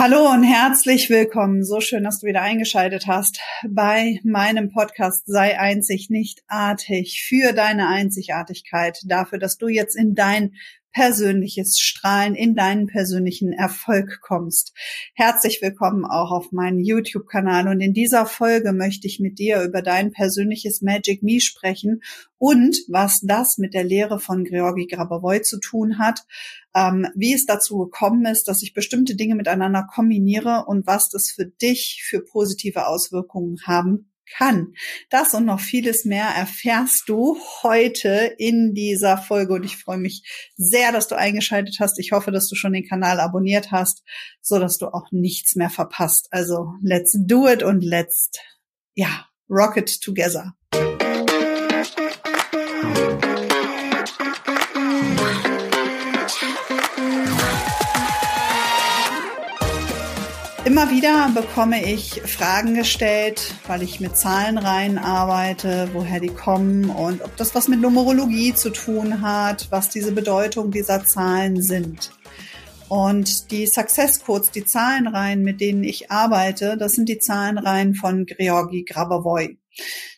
Hallo und herzlich willkommen. So schön, dass du wieder eingeschaltet hast bei meinem Podcast Sei einzig, nicht artig für deine Einzigartigkeit, dafür, dass du jetzt in dein persönliches Strahlen, in deinen persönlichen Erfolg kommst. Herzlich willkommen auch auf meinen YouTube-Kanal und in dieser Folge möchte ich mit dir über dein persönliches Magic Me sprechen und was das mit der Lehre von Georgi Grabovoi zu tun hat, ähm, wie es dazu gekommen ist, dass ich bestimmte Dinge miteinander kombiniere und was das für dich für positive Auswirkungen haben kann. Das und noch vieles mehr erfährst du heute in dieser Folge und ich freue mich sehr, dass du eingeschaltet hast. Ich hoffe, dass du schon den Kanal abonniert hast, so dass du auch nichts mehr verpasst. Also let's do it und let's ja, rock it together. Immer wieder bekomme ich Fragen gestellt, weil ich mit Zahlenreihen arbeite, woher die kommen und ob das was mit Numerologie zu tun hat, was diese Bedeutung dieser Zahlen sind. Und die Success Codes, die Zahlenreihen, mit denen ich arbeite, das sind die Zahlenreihen von Georgi Grabovoi.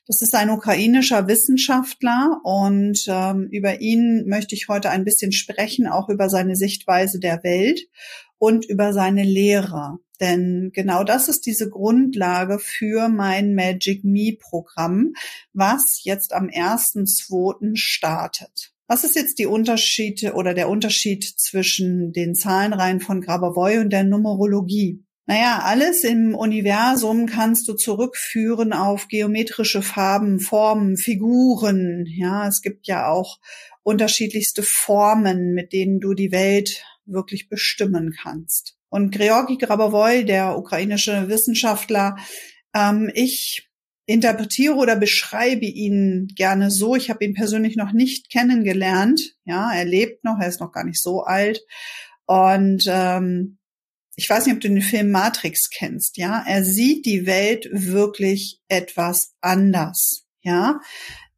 Das ist ein ukrainischer Wissenschaftler und ähm, über ihn möchte ich heute ein bisschen sprechen, auch über seine Sichtweise der Welt und über seine Lehre. Denn genau das ist diese Grundlage für mein Magic Me Programm, was jetzt am 1.2. startet. Was ist jetzt die Unterschiede oder der Unterschied zwischen den Zahlenreihen von Grabovoi und der Numerologie? Naja, alles im Universum kannst du zurückführen auf geometrische Farben, Formen, Figuren. Ja, es gibt ja auch unterschiedlichste Formen, mit denen du die Welt wirklich bestimmen kannst. Und Georgi Grabovoi, der ukrainische Wissenschaftler, ähm, ich interpretiere oder beschreibe ihn gerne so. Ich habe ihn persönlich noch nicht kennengelernt. Ja, er lebt noch, er ist noch gar nicht so alt. Und ähm, ich weiß nicht, ob du den Film Matrix kennst. Ja, er sieht die Welt wirklich etwas anders. Ja,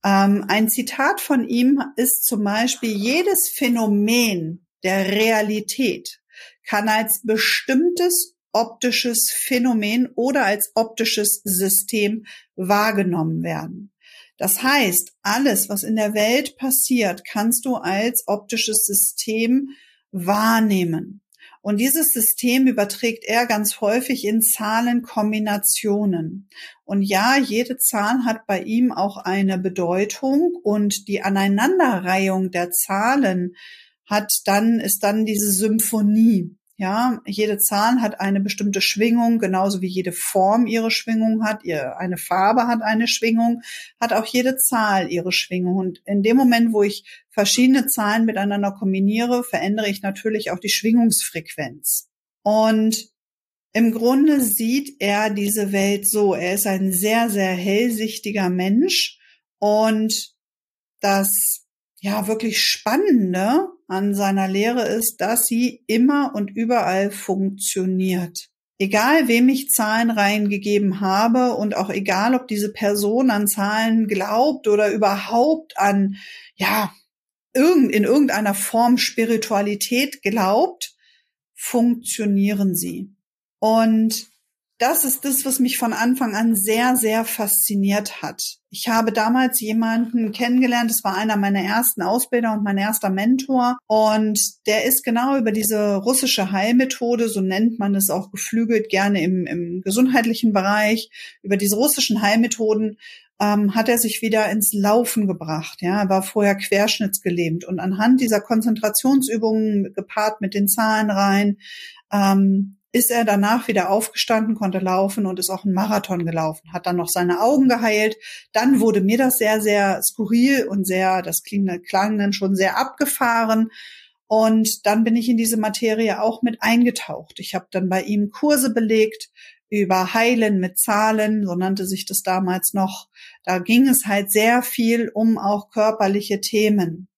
ähm, ein Zitat von ihm ist zum Beispiel jedes Phänomen der Realität kann als bestimmtes optisches Phänomen oder als optisches System wahrgenommen werden. Das heißt, alles, was in der Welt passiert, kannst du als optisches System wahrnehmen. Und dieses System überträgt er ganz häufig in Zahlenkombinationen. Und ja, jede Zahl hat bei ihm auch eine Bedeutung und die Aneinanderreihung der Zahlen hat dann, ist dann diese Symphonie. Ja, jede Zahl hat eine bestimmte Schwingung, genauso wie jede Form ihre Schwingung hat, ihr, eine Farbe hat eine Schwingung, hat auch jede Zahl ihre Schwingung. Und in dem Moment, wo ich verschiedene Zahlen miteinander kombiniere, verändere ich natürlich auch die Schwingungsfrequenz. Und im Grunde sieht er diese Welt so. Er ist ein sehr, sehr hellsichtiger Mensch und das ja wirklich Spannende an seiner Lehre ist, dass sie immer und überall funktioniert. Egal, wem ich Zahlen reingegeben habe und auch egal, ob diese Person an Zahlen glaubt oder überhaupt an, ja, in irgendeiner Form Spiritualität glaubt, funktionieren sie. Und das ist das, was mich von Anfang an sehr, sehr fasziniert hat. Ich habe damals jemanden kennengelernt, das war einer meiner ersten Ausbilder und mein erster Mentor. Und der ist genau über diese russische Heilmethode, so nennt man es auch geflügelt gerne im, im gesundheitlichen Bereich, über diese russischen Heilmethoden ähm, hat er sich wieder ins Laufen gebracht. Ja, er war vorher querschnittsgelähmt und anhand dieser Konzentrationsübungen gepaart mit den Zahlenreihen ähm, ist er danach wieder aufgestanden, konnte laufen und ist auch einen Marathon gelaufen, hat dann noch seine Augen geheilt. Dann wurde mir das sehr, sehr skurril und sehr, das kling, klang dann schon sehr abgefahren. Und dann bin ich in diese Materie auch mit eingetaucht. Ich habe dann bei ihm Kurse belegt über Heilen mit Zahlen, so nannte sich das damals noch. Da ging es halt sehr viel um auch körperliche Themen.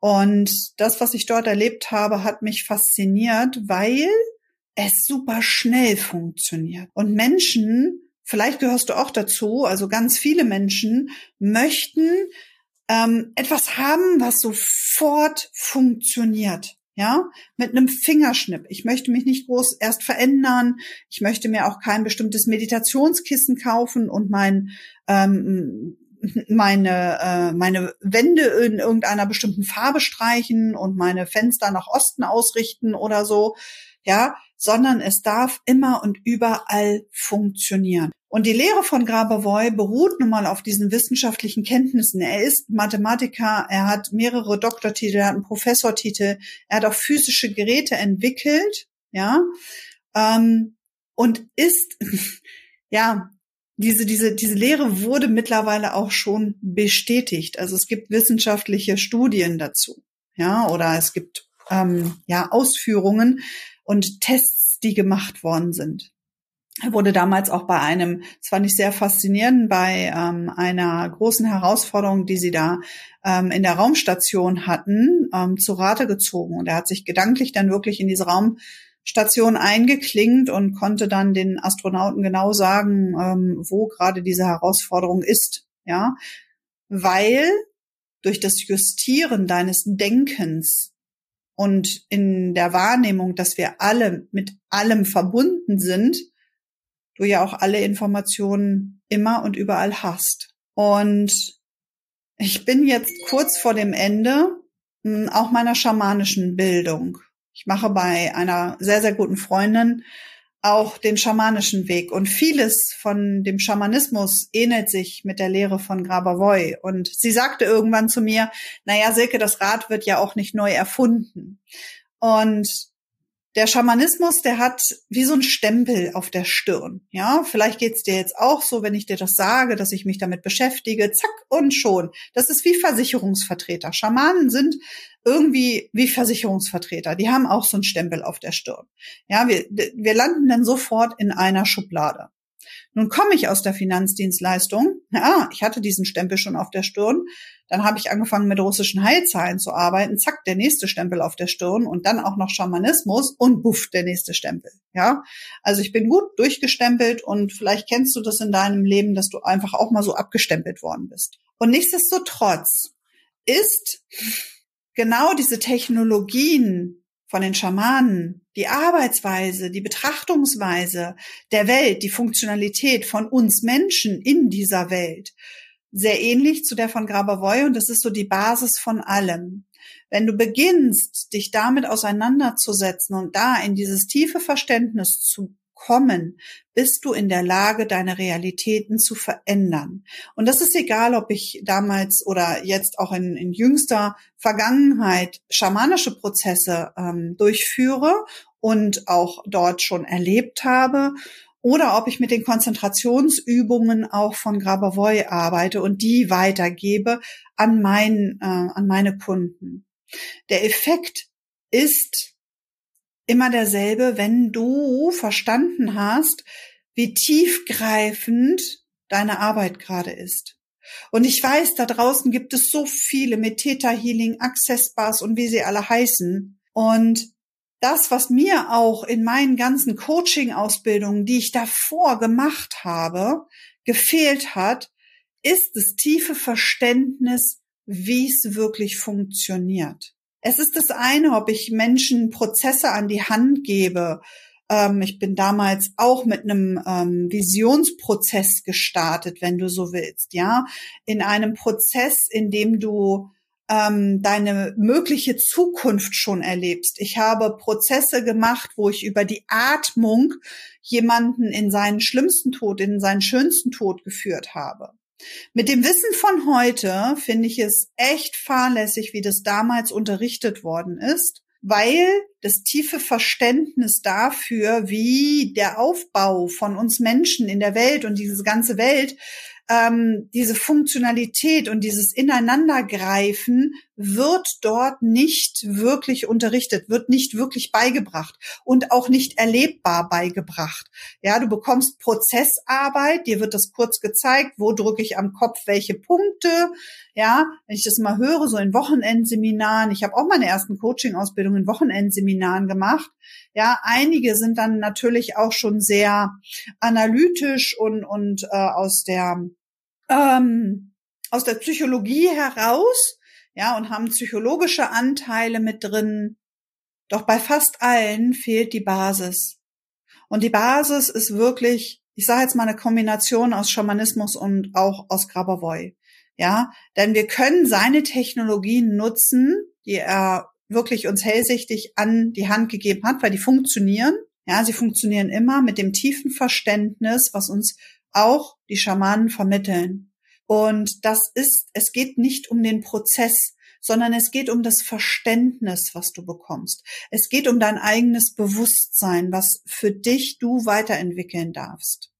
Und das, was ich dort erlebt habe, hat mich fasziniert, weil es super schnell funktioniert. Und Menschen, vielleicht gehörst du auch dazu, also ganz viele Menschen möchten ähm, etwas haben, was sofort funktioniert. Ja, mit einem Fingerschnipp. Ich möchte mich nicht groß erst verändern. Ich möchte mir auch kein bestimmtes Meditationskissen kaufen und mein ähm, meine äh, meine Wände in irgendeiner bestimmten Farbe streichen und meine Fenster nach Osten ausrichten oder so, ja, sondern es darf immer und überall funktionieren. Und die Lehre von Grabavoy beruht nun mal auf diesen wissenschaftlichen Kenntnissen. Er ist Mathematiker, er hat mehrere Doktortitel, er hat einen Professortitel, er hat auch physische Geräte entwickelt, ja, ähm, und ist, ja, diese, diese, diese Lehre wurde mittlerweile auch schon bestätigt. Also es gibt wissenschaftliche Studien dazu, ja, oder es gibt ähm, ja Ausführungen und Tests, die gemacht worden sind. Er wurde damals auch bei einem, das fand ich sehr faszinierend, bei ähm, einer großen Herausforderung, die sie da ähm, in der Raumstation hatten, ähm, zu Rate gezogen. Und er hat sich gedanklich dann wirklich in diese Raumstation eingeklingt und konnte dann den Astronauten genau sagen, ähm, wo gerade diese Herausforderung ist. Ja, weil durch das Justieren deines Denkens und in der Wahrnehmung, dass wir alle mit allem verbunden sind, du ja auch alle Informationen immer und überall hast. Und ich bin jetzt kurz vor dem Ende hm, auch meiner schamanischen Bildung. Ich mache bei einer sehr, sehr guten Freundin auch den schamanischen Weg. Und vieles von dem Schamanismus ähnelt sich mit der Lehre von Grabavoy. Und sie sagte irgendwann zu mir, naja, Silke, das Rad wird ja auch nicht neu erfunden. Und der Schamanismus, der hat wie so ein Stempel auf der Stirn. Ja, vielleicht geht's dir jetzt auch so, wenn ich dir das sage, dass ich mich damit beschäftige, zack und schon. Das ist wie Versicherungsvertreter. Schamanen sind irgendwie wie Versicherungsvertreter. Die haben auch so ein Stempel auf der Stirn. Ja, wir, wir landen dann sofort in einer Schublade. Nun komme ich aus der Finanzdienstleistung. Ja, ich hatte diesen Stempel schon auf der Stirn. Dann habe ich angefangen mit russischen Heilzahlen zu arbeiten. Zack, der nächste Stempel auf der Stirn und dann auch noch Schamanismus und buff, der nächste Stempel. Ja, also ich bin gut durchgestempelt und vielleicht kennst du das in deinem Leben, dass du einfach auch mal so abgestempelt worden bist. Und nichtsdestotrotz ist genau diese Technologien von den Schamanen, die Arbeitsweise, die Betrachtungsweise der Welt, die Funktionalität von uns Menschen in dieser Welt sehr ähnlich zu der von Grabavoy und das ist so die Basis von allem. Wenn du beginnst, dich damit auseinanderzusetzen und da in dieses tiefe Verständnis zu kommen, bist du in der Lage, deine Realitäten zu verändern. Und das ist egal, ob ich damals oder jetzt auch in, in jüngster Vergangenheit schamanische Prozesse ähm, durchführe und auch dort schon erlebt habe oder ob ich mit den Konzentrationsübungen auch von Grabavoy arbeite und die weitergebe an, mein, äh, an meine Kunden. Der Effekt ist immer derselbe, wenn du verstanden hast, wie tiefgreifend deine Arbeit gerade ist. Und ich weiß, da draußen gibt es so viele mit Theta Healing, Access Bars und wie sie alle heißen. Und das, was mir auch in meinen ganzen Coaching-Ausbildungen, die ich davor gemacht habe, gefehlt hat, ist das tiefe Verständnis, wie es wirklich funktioniert. Es ist das eine, ob ich Menschen Prozesse an die Hand gebe. Ähm, ich bin damals auch mit einem ähm, Visionsprozess gestartet, wenn du so willst, ja, in einem Prozess, in dem du ähm, deine mögliche Zukunft schon erlebst. Ich habe Prozesse gemacht, wo ich über die Atmung jemanden in seinen schlimmsten Tod, in seinen schönsten Tod geführt habe. Mit dem Wissen von heute finde ich es echt fahrlässig, wie das damals unterrichtet worden ist, weil das tiefe Verständnis dafür, wie der Aufbau von uns Menschen in der Welt und diese ganze Welt ähm, diese Funktionalität und dieses Ineinandergreifen wird dort nicht wirklich unterrichtet, wird nicht wirklich beigebracht und auch nicht erlebbar beigebracht. Ja, du bekommst Prozessarbeit, dir wird das kurz gezeigt, wo drücke ich am Kopf welche Punkte. Ja, wenn ich das mal höre, so in Wochenendseminaren, ich habe auch meine ersten Coaching-Ausbildungen in Wochenendseminaren gemacht. Ja, einige sind dann natürlich auch schon sehr analytisch und, und äh, aus der ähm, aus der Psychologie heraus, ja, und haben psychologische Anteile mit drin. Doch bei fast allen fehlt die Basis. Und die Basis ist wirklich, ich sage jetzt mal eine Kombination aus Schamanismus und auch aus Grabovoi. Ja, denn wir können seine Technologien nutzen, die er wirklich uns hellsichtig an die Hand gegeben hat, weil die funktionieren. Ja, sie funktionieren immer mit dem tiefen Verständnis, was uns auch die Schamanen vermitteln. Und das ist, es geht nicht um den Prozess, sondern es geht um das Verständnis, was du bekommst. Es geht um dein eigenes Bewusstsein, was für dich du weiterentwickeln darfst.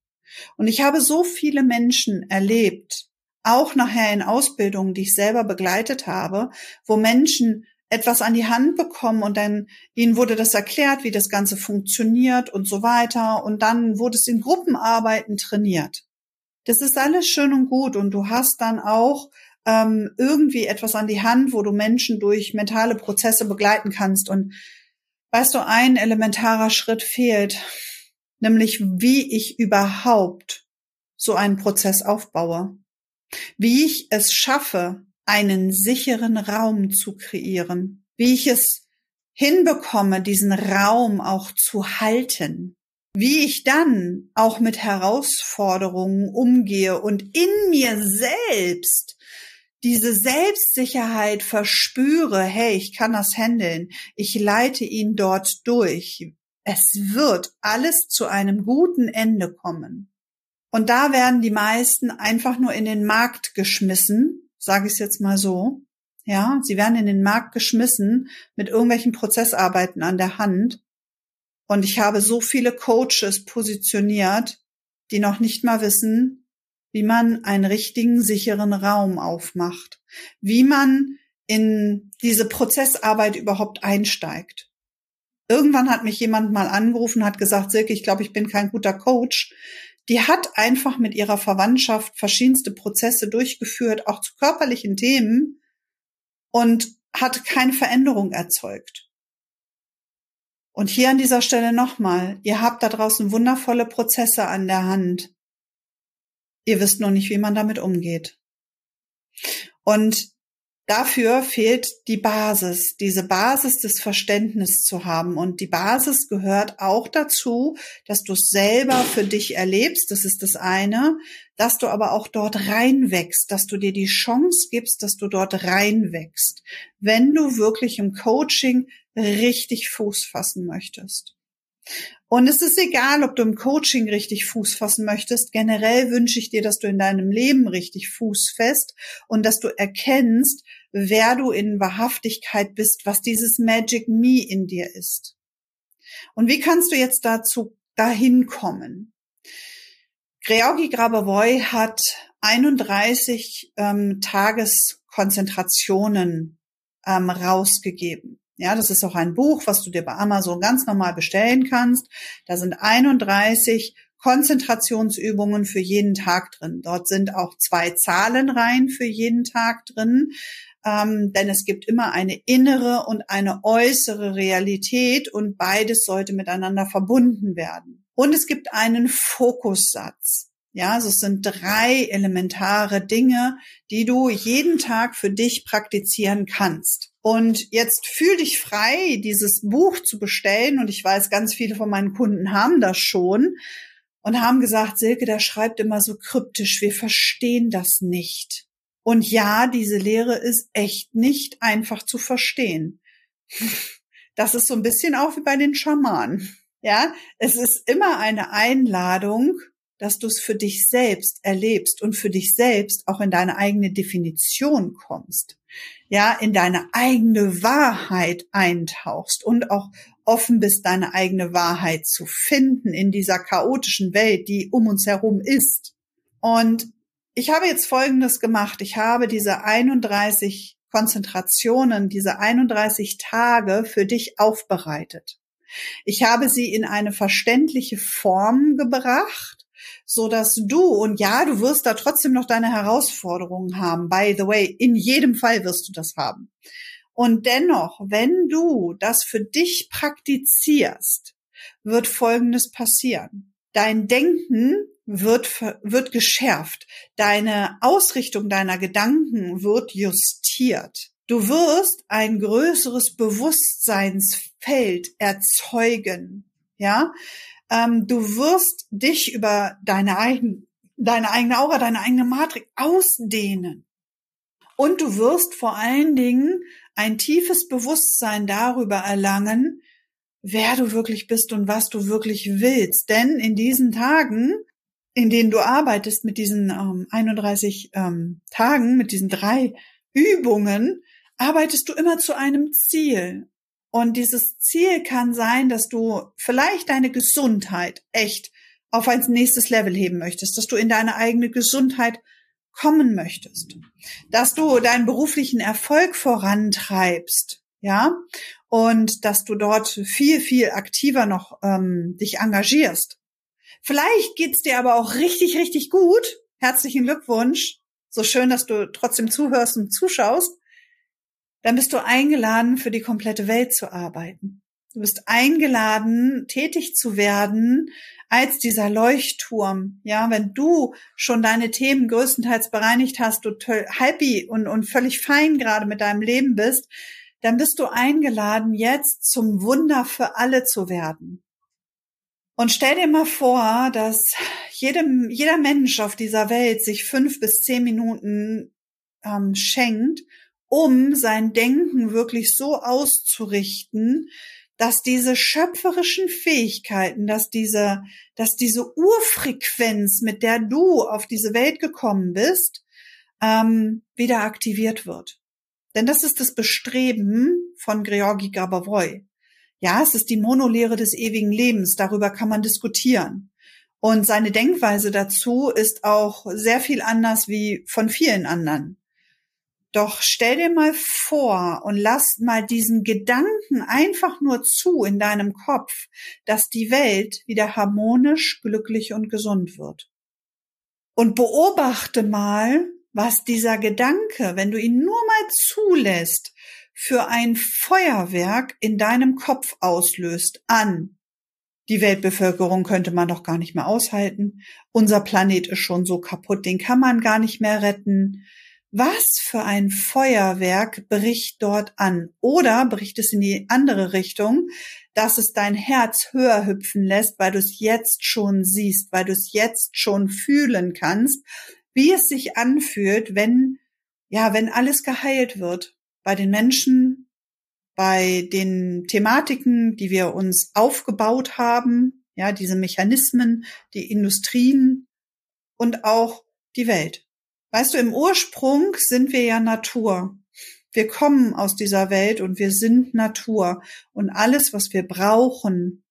Und ich habe so viele Menschen erlebt, auch nachher in Ausbildungen, die ich selber begleitet habe, wo Menschen etwas an die Hand bekommen und dann ihnen wurde das erklärt, wie das Ganze funktioniert und so weiter. Und dann wurde es in Gruppenarbeiten trainiert. Das ist alles schön und gut und du hast dann auch ähm, irgendwie etwas an die Hand, wo du Menschen durch mentale Prozesse begleiten kannst. Und weißt du, ein elementarer Schritt fehlt, nämlich wie ich überhaupt so einen Prozess aufbaue. Wie ich es schaffe, einen sicheren Raum zu kreieren. Wie ich es hinbekomme, diesen Raum auch zu halten. Wie ich dann auch mit Herausforderungen umgehe und in mir selbst diese Selbstsicherheit verspüre, hey, ich kann das handeln, ich leite ihn dort durch. Es wird alles zu einem guten Ende kommen. Und da werden die meisten einfach nur in den Markt geschmissen, sage ich es jetzt mal so. Ja, sie werden in den Markt geschmissen mit irgendwelchen Prozessarbeiten an der Hand. Und ich habe so viele Coaches positioniert, die noch nicht mal wissen, wie man einen richtigen, sicheren Raum aufmacht, wie man in diese Prozessarbeit überhaupt einsteigt. Irgendwann hat mich jemand mal angerufen, hat gesagt, Silke, ich glaube, ich bin kein guter Coach, die hat einfach mit ihrer Verwandtschaft verschiedenste Prozesse durchgeführt, auch zu körperlichen Themen und hat keine Veränderung erzeugt. Und hier an dieser Stelle nochmal, ihr habt da draußen wundervolle Prozesse an der Hand. Ihr wisst nur nicht, wie man damit umgeht. Und dafür fehlt die Basis, diese Basis des Verständnisses zu haben. Und die Basis gehört auch dazu, dass du es selber für dich erlebst. Das ist das eine, dass du aber auch dort reinwächst, dass du dir die Chance gibst, dass du dort reinwächst, wenn du wirklich im Coaching richtig Fuß fassen möchtest. Und es ist egal, ob du im Coaching richtig Fuß fassen möchtest. Generell wünsche ich dir, dass du in deinem Leben richtig Fuß fest und dass du erkennst, wer du in Wahrhaftigkeit bist, was dieses Magic Me in dir ist. Und wie kannst du jetzt dazu dahin kommen? Georgi Grabovoi hat 31 ähm, Tageskonzentrationen ähm, rausgegeben. Ja, das ist auch ein Buch, was du dir bei Amazon ganz normal bestellen kannst. Da sind 31 Konzentrationsübungen für jeden Tag drin. Dort sind auch zwei Zahlenreihen für jeden Tag drin, ähm, denn es gibt immer eine innere und eine äußere Realität und beides sollte miteinander verbunden werden. Und es gibt einen Fokussatz. Ja, also es sind drei elementare Dinge, die du jeden Tag für dich praktizieren kannst. Und jetzt fühl dich frei, dieses Buch zu bestellen. Und ich weiß, ganz viele von meinen Kunden haben das schon und haben gesagt, Silke, der schreibt immer so kryptisch, wir verstehen das nicht. Und ja, diese Lehre ist echt nicht einfach zu verstehen. Das ist so ein bisschen auch wie bei den Schamanen. Ja, es ist immer eine Einladung, dass du es für dich selbst erlebst und für dich selbst auch in deine eigene Definition kommst ja, in deine eigene Wahrheit eintauchst und auch offen bist, deine eigene Wahrheit zu finden in dieser chaotischen Welt, die um uns herum ist. Und ich habe jetzt Folgendes gemacht. Ich habe diese 31 Konzentrationen, diese 31 Tage für dich aufbereitet. Ich habe sie in eine verständliche Form gebracht so dass du und ja, du wirst da trotzdem noch deine Herausforderungen haben. By the way, in jedem Fall wirst du das haben. Und dennoch, wenn du das für dich praktizierst, wird Folgendes passieren. Dein Denken wird, wird geschärft. Deine Ausrichtung deiner Gedanken wird justiert. Du wirst ein größeres Bewusstseinsfeld erzeugen, ja. Ähm, du wirst dich über deine eigene, deine eigene Aura, deine eigene Matrix ausdehnen. Und du wirst vor allen Dingen ein tiefes Bewusstsein darüber erlangen, wer du wirklich bist und was du wirklich willst. Denn in diesen Tagen, in denen du arbeitest mit diesen ähm, 31 ähm, Tagen, mit diesen drei Übungen, arbeitest du immer zu einem Ziel. Und dieses Ziel kann sein, dass du vielleicht deine Gesundheit echt auf ein nächstes Level heben möchtest, dass du in deine eigene Gesundheit kommen möchtest, dass du deinen beruflichen Erfolg vorantreibst, ja, und dass du dort viel, viel aktiver noch ähm, dich engagierst. Vielleicht geht's dir aber auch richtig, richtig gut. Herzlichen Glückwunsch. So schön, dass du trotzdem zuhörst und zuschaust dann bist du eingeladen, für die komplette Welt zu arbeiten. Du bist eingeladen, tätig zu werden als dieser Leuchtturm. Ja, wenn du schon deine Themen größtenteils bereinigt hast, du happy und, und völlig fein gerade mit deinem Leben bist, dann bist du eingeladen, jetzt zum Wunder für alle zu werden. Und stell dir mal vor, dass jedem, jeder Mensch auf dieser Welt sich fünf bis zehn Minuten ähm, schenkt, um sein Denken wirklich so auszurichten, dass diese schöpferischen Fähigkeiten, dass diese, dass diese Urfrequenz, mit der du auf diese Welt gekommen bist, ähm, wieder aktiviert wird. Denn das ist das Bestreben von Georgi Gabavoy. Ja, es ist die Monolehre des ewigen Lebens. Darüber kann man diskutieren. Und seine Denkweise dazu ist auch sehr viel anders wie von vielen anderen. Doch stell dir mal vor und lass mal diesen Gedanken einfach nur zu in deinem Kopf, dass die Welt wieder harmonisch, glücklich und gesund wird. Und beobachte mal, was dieser Gedanke, wenn du ihn nur mal zulässt, für ein Feuerwerk in deinem Kopf auslöst an. Die Weltbevölkerung könnte man doch gar nicht mehr aushalten. Unser Planet ist schon so kaputt, den kann man gar nicht mehr retten. Was für ein Feuerwerk bricht dort an? Oder bricht es in die andere Richtung, dass es dein Herz höher hüpfen lässt, weil du es jetzt schon siehst, weil du es jetzt schon fühlen kannst, wie es sich anfühlt, wenn, ja, wenn alles geheilt wird. Bei den Menschen, bei den Thematiken, die wir uns aufgebaut haben, ja, diese Mechanismen, die Industrien und auch die Welt. Weißt du, im Ursprung sind wir ja Natur. Wir kommen aus dieser Welt und wir sind Natur. Und alles, was wir brauchen,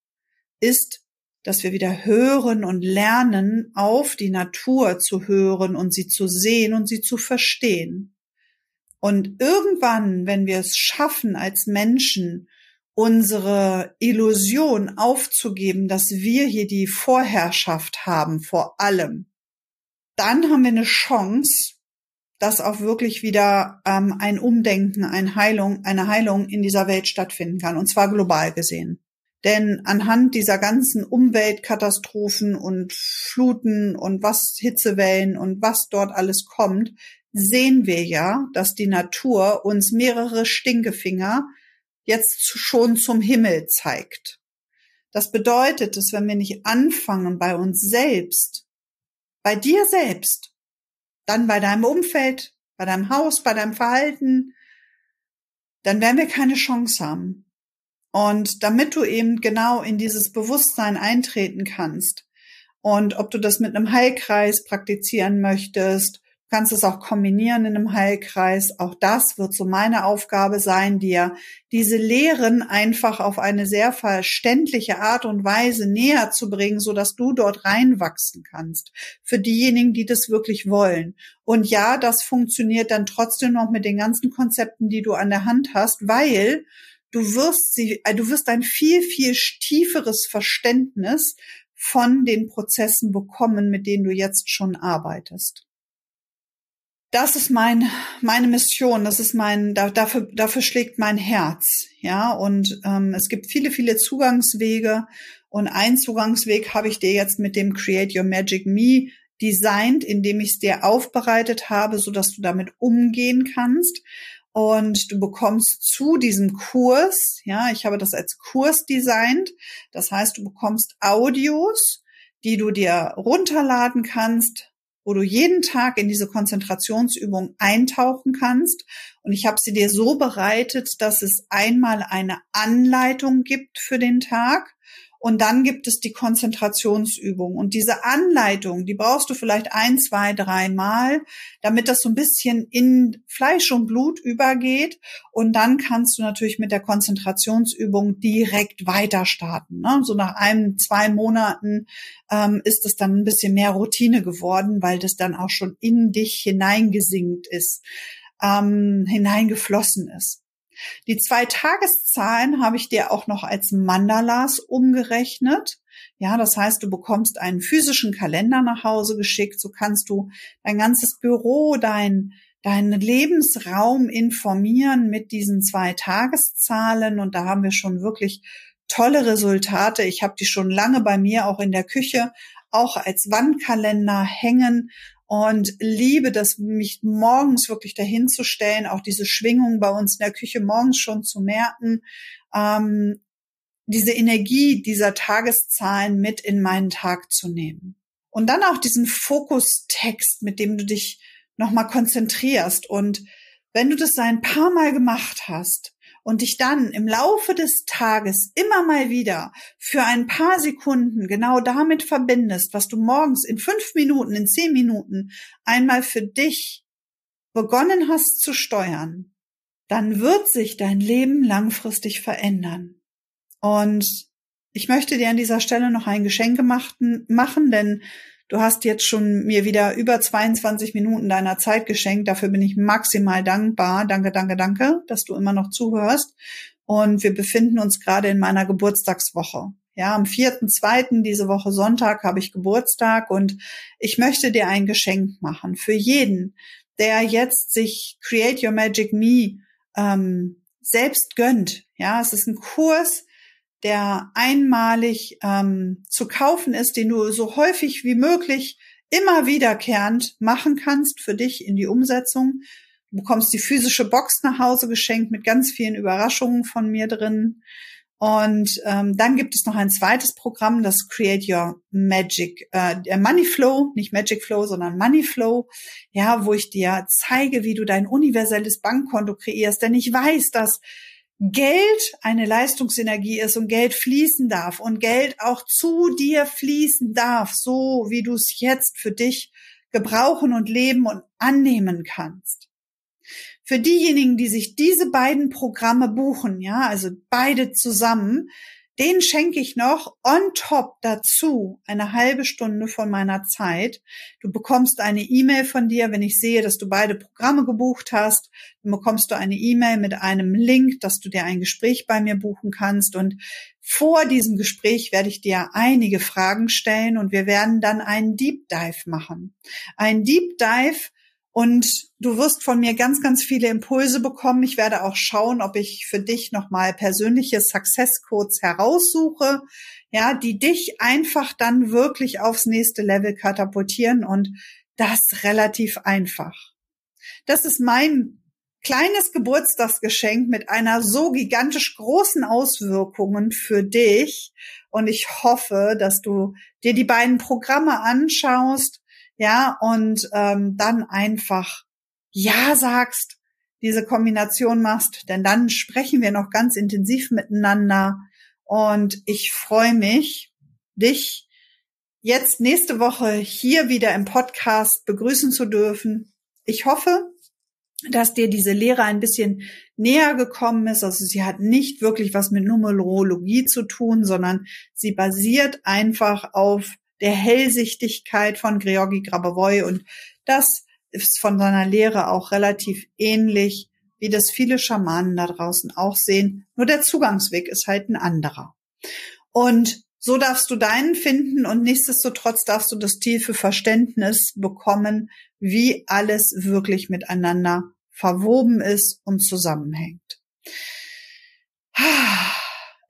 ist, dass wir wieder hören und lernen, auf die Natur zu hören und sie zu sehen und sie zu verstehen. Und irgendwann, wenn wir es schaffen, als Menschen unsere Illusion aufzugeben, dass wir hier die Vorherrschaft haben vor allem, dann haben wir eine Chance, dass auch wirklich wieder ähm, ein Umdenken, eine Heilung, eine Heilung in dieser Welt stattfinden kann, und zwar global gesehen. Denn anhand dieser ganzen Umweltkatastrophen und Fluten und was Hitzewellen und was dort alles kommt, sehen wir ja, dass die Natur uns mehrere Stinkefinger jetzt schon zum Himmel zeigt. Das bedeutet, dass wenn wir nicht anfangen, bei uns selbst bei dir selbst, dann bei deinem Umfeld, bei deinem Haus, bei deinem Verhalten, dann werden wir keine Chance haben. Und damit du eben genau in dieses Bewusstsein eintreten kannst und ob du das mit einem Heilkreis praktizieren möchtest kannst es auch kombinieren in einem Heilkreis. Auch das wird so meine Aufgabe sein, dir diese Lehren einfach auf eine sehr verständliche Art und Weise näher zu bringen, so dass du dort reinwachsen kannst. Für diejenigen, die das wirklich wollen. Und ja, das funktioniert dann trotzdem noch mit den ganzen Konzepten, die du an der Hand hast, weil du wirst sie, äh, du wirst ein viel, viel tieferes Verständnis von den Prozessen bekommen, mit denen du jetzt schon arbeitest das ist mein, meine Mission, das ist mein, da, dafür, dafür schlägt mein Herz, ja, und ähm, es gibt viele, viele Zugangswege und ein Zugangsweg habe ich dir jetzt mit dem Create Your Magic Me designt, indem ich es dir aufbereitet habe, so dass du damit umgehen kannst. und du bekommst zu diesem Kurs, ja, ich habe das als Kurs designt. Das heißt, du bekommst Audios, die du dir runterladen kannst, wo du jeden Tag in diese Konzentrationsübung eintauchen kannst. Und ich habe sie dir so bereitet, dass es einmal eine Anleitung gibt für den Tag und dann gibt es die Konzentrationsübung. Und diese Anleitung, die brauchst du vielleicht ein, zwei, drei Mal, damit das so ein bisschen in Fleisch und Blut übergeht. Und dann kannst du natürlich mit der Konzentrationsübung direkt weiter starten. Ne? So nach einem, zwei Monaten ähm, ist es dann ein bisschen mehr Routine geworden, weil das dann auch schon in dich hineingesinkt ist, ähm, hineingeflossen ist. Die zwei Tageszahlen habe ich dir auch noch als Mandalas umgerechnet. Ja, das heißt, du bekommst einen physischen Kalender nach Hause geschickt. So kannst du dein ganzes Büro, dein, deinen Lebensraum informieren mit diesen zwei Tageszahlen. Und da haben wir schon wirklich tolle Resultate. Ich habe die schon lange bei mir auch in der Küche, auch als Wandkalender hängen und liebe das, mich morgens wirklich dahin zu stellen, auch diese Schwingung bei uns in der Küche morgens schon zu merken, ähm, diese Energie dieser Tageszahlen mit in meinen Tag zu nehmen. Und dann auch diesen Fokustext, mit dem du dich nochmal konzentrierst. Und wenn du das ein paar Mal gemacht hast, und dich dann im Laufe des Tages immer mal wieder für ein paar Sekunden genau damit verbindest, was du morgens in fünf Minuten, in zehn Minuten einmal für dich begonnen hast zu steuern, dann wird sich dein Leben langfristig verändern. Und ich möchte dir an dieser Stelle noch ein Geschenk machen, denn Du hast jetzt schon mir wieder über 22 Minuten deiner Zeit geschenkt. Dafür bin ich maximal dankbar. Danke, danke, danke, dass du immer noch zuhörst. Und wir befinden uns gerade in meiner Geburtstagswoche. Ja, am vierten, zweiten diese Woche Sonntag habe ich Geburtstag und ich möchte dir ein Geschenk machen für jeden, der jetzt sich Create Your Magic Me ähm, selbst gönnt. Ja, es ist ein Kurs, der einmalig ähm, zu kaufen ist, den du so häufig wie möglich immer wiederkehrend machen kannst für dich in die Umsetzung. Du bekommst die physische Box nach Hause geschenkt mit ganz vielen Überraschungen von mir drin. Und ähm, dann gibt es noch ein zweites Programm, das Create Your Magic, äh, Money Flow, nicht Magic Flow, sondern Money Flow, ja, wo ich dir zeige, wie du dein universelles Bankkonto kreierst. Denn ich weiß, dass Geld eine Leistungsenergie ist und Geld fließen darf und Geld auch zu dir fließen darf, so wie du es jetzt für dich gebrauchen und leben und annehmen kannst. Für diejenigen, die sich diese beiden Programme buchen, ja, also beide zusammen, den schenke ich noch on top dazu eine halbe Stunde von meiner Zeit. Du bekommst eine E-Mail von dir, wenn ich sehe, dass du beide Programme gebucht hast. Dann bekommst du eine E-Mail mit einem Link, dass du dir ein Gespräch bei mir buchen kannst. Und vor diesem Gespräch werde ich dir einige Fragen stellen und wir werden dann einen Deep Dive machen. Ein Deep Dive und du wirst von mir ganz, ganz viele Impulse bekommen. Ich werde auch schauen, ob ich für dich nochmal persönliche Success Codes heraussuche, ja, die dich einfach dann wirklich aufs nächste Level katapultieren und das relativ einfach. Das ist mein kleines Geburtstagsgeschenk mit einer so gigantisch großen Auswirkungen für dich. Und ich hoffe, dass du dir die beiden Programme anschaust ja, und ähm, dann einfach Ja sagst, diese Kombination machst, denn dann sprechen wir noch ganz intensiv miteinander und ich freue mich, dich jetzt nächste Woche hier wieder im Podcast begrüßen zu dürfen. Ich hoffe, dass dir diese Lehre ein bisschen näher gekommen ist. Also sie hat nicht wirklich was mit Numerologie zu tun, sondern sie basiert einfach auf der Hellsichtigkeit von Georgi Grabovoi und das ist von seiner Lehre auch relativ ähnlich, wie das viele Schamanen da draußen auch sehen. Nur der Zugangsweg ist halt ein anderer. Und so darfst du deinen finden und nichtsdestotrotz darfst du das tiefe Verständnis bekommen, wie alles wirklich miteinander verwoben ist und zusammenhängt.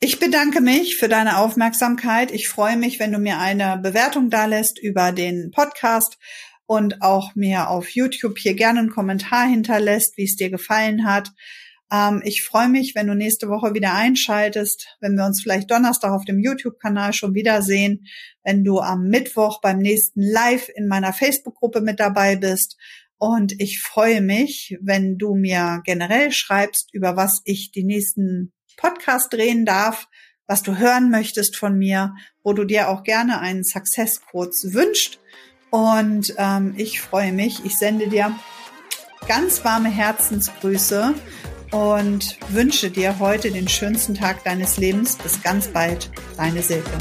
Ich bedanke mich für deine Aufmerksamkeit. Ich freue mich, wenn du mir eine Bewertung dalässt über den Podcast und auch mir auf YouTube hier gerne einen Kommentar hinterlässt, wie es dir gefallen hat. Ähm, ich freue mich, wenn du nächste Woche wieder einschaltest, wenn wir uns vielleicht Donnerstag auf dem YouTube-Kanal schon wiedersehen, wenn du am Mittwoch beim nächsten Live in meiner Facebook-Gruppe mit dabei bist. Und ich freue mich, wenn du mir generell schreibst, über was ich die nächsten Podcast drehen darf, was du hören möchtest von mir, wo du dir auch gerne einen Success Coach wünscht. Und ähm, ich freue mich. Ich sende dir ganz warme Herzensgrüße und wünsche dir heute den schönsten Tag deines Lebens. Bis ganz bald, deine Silke.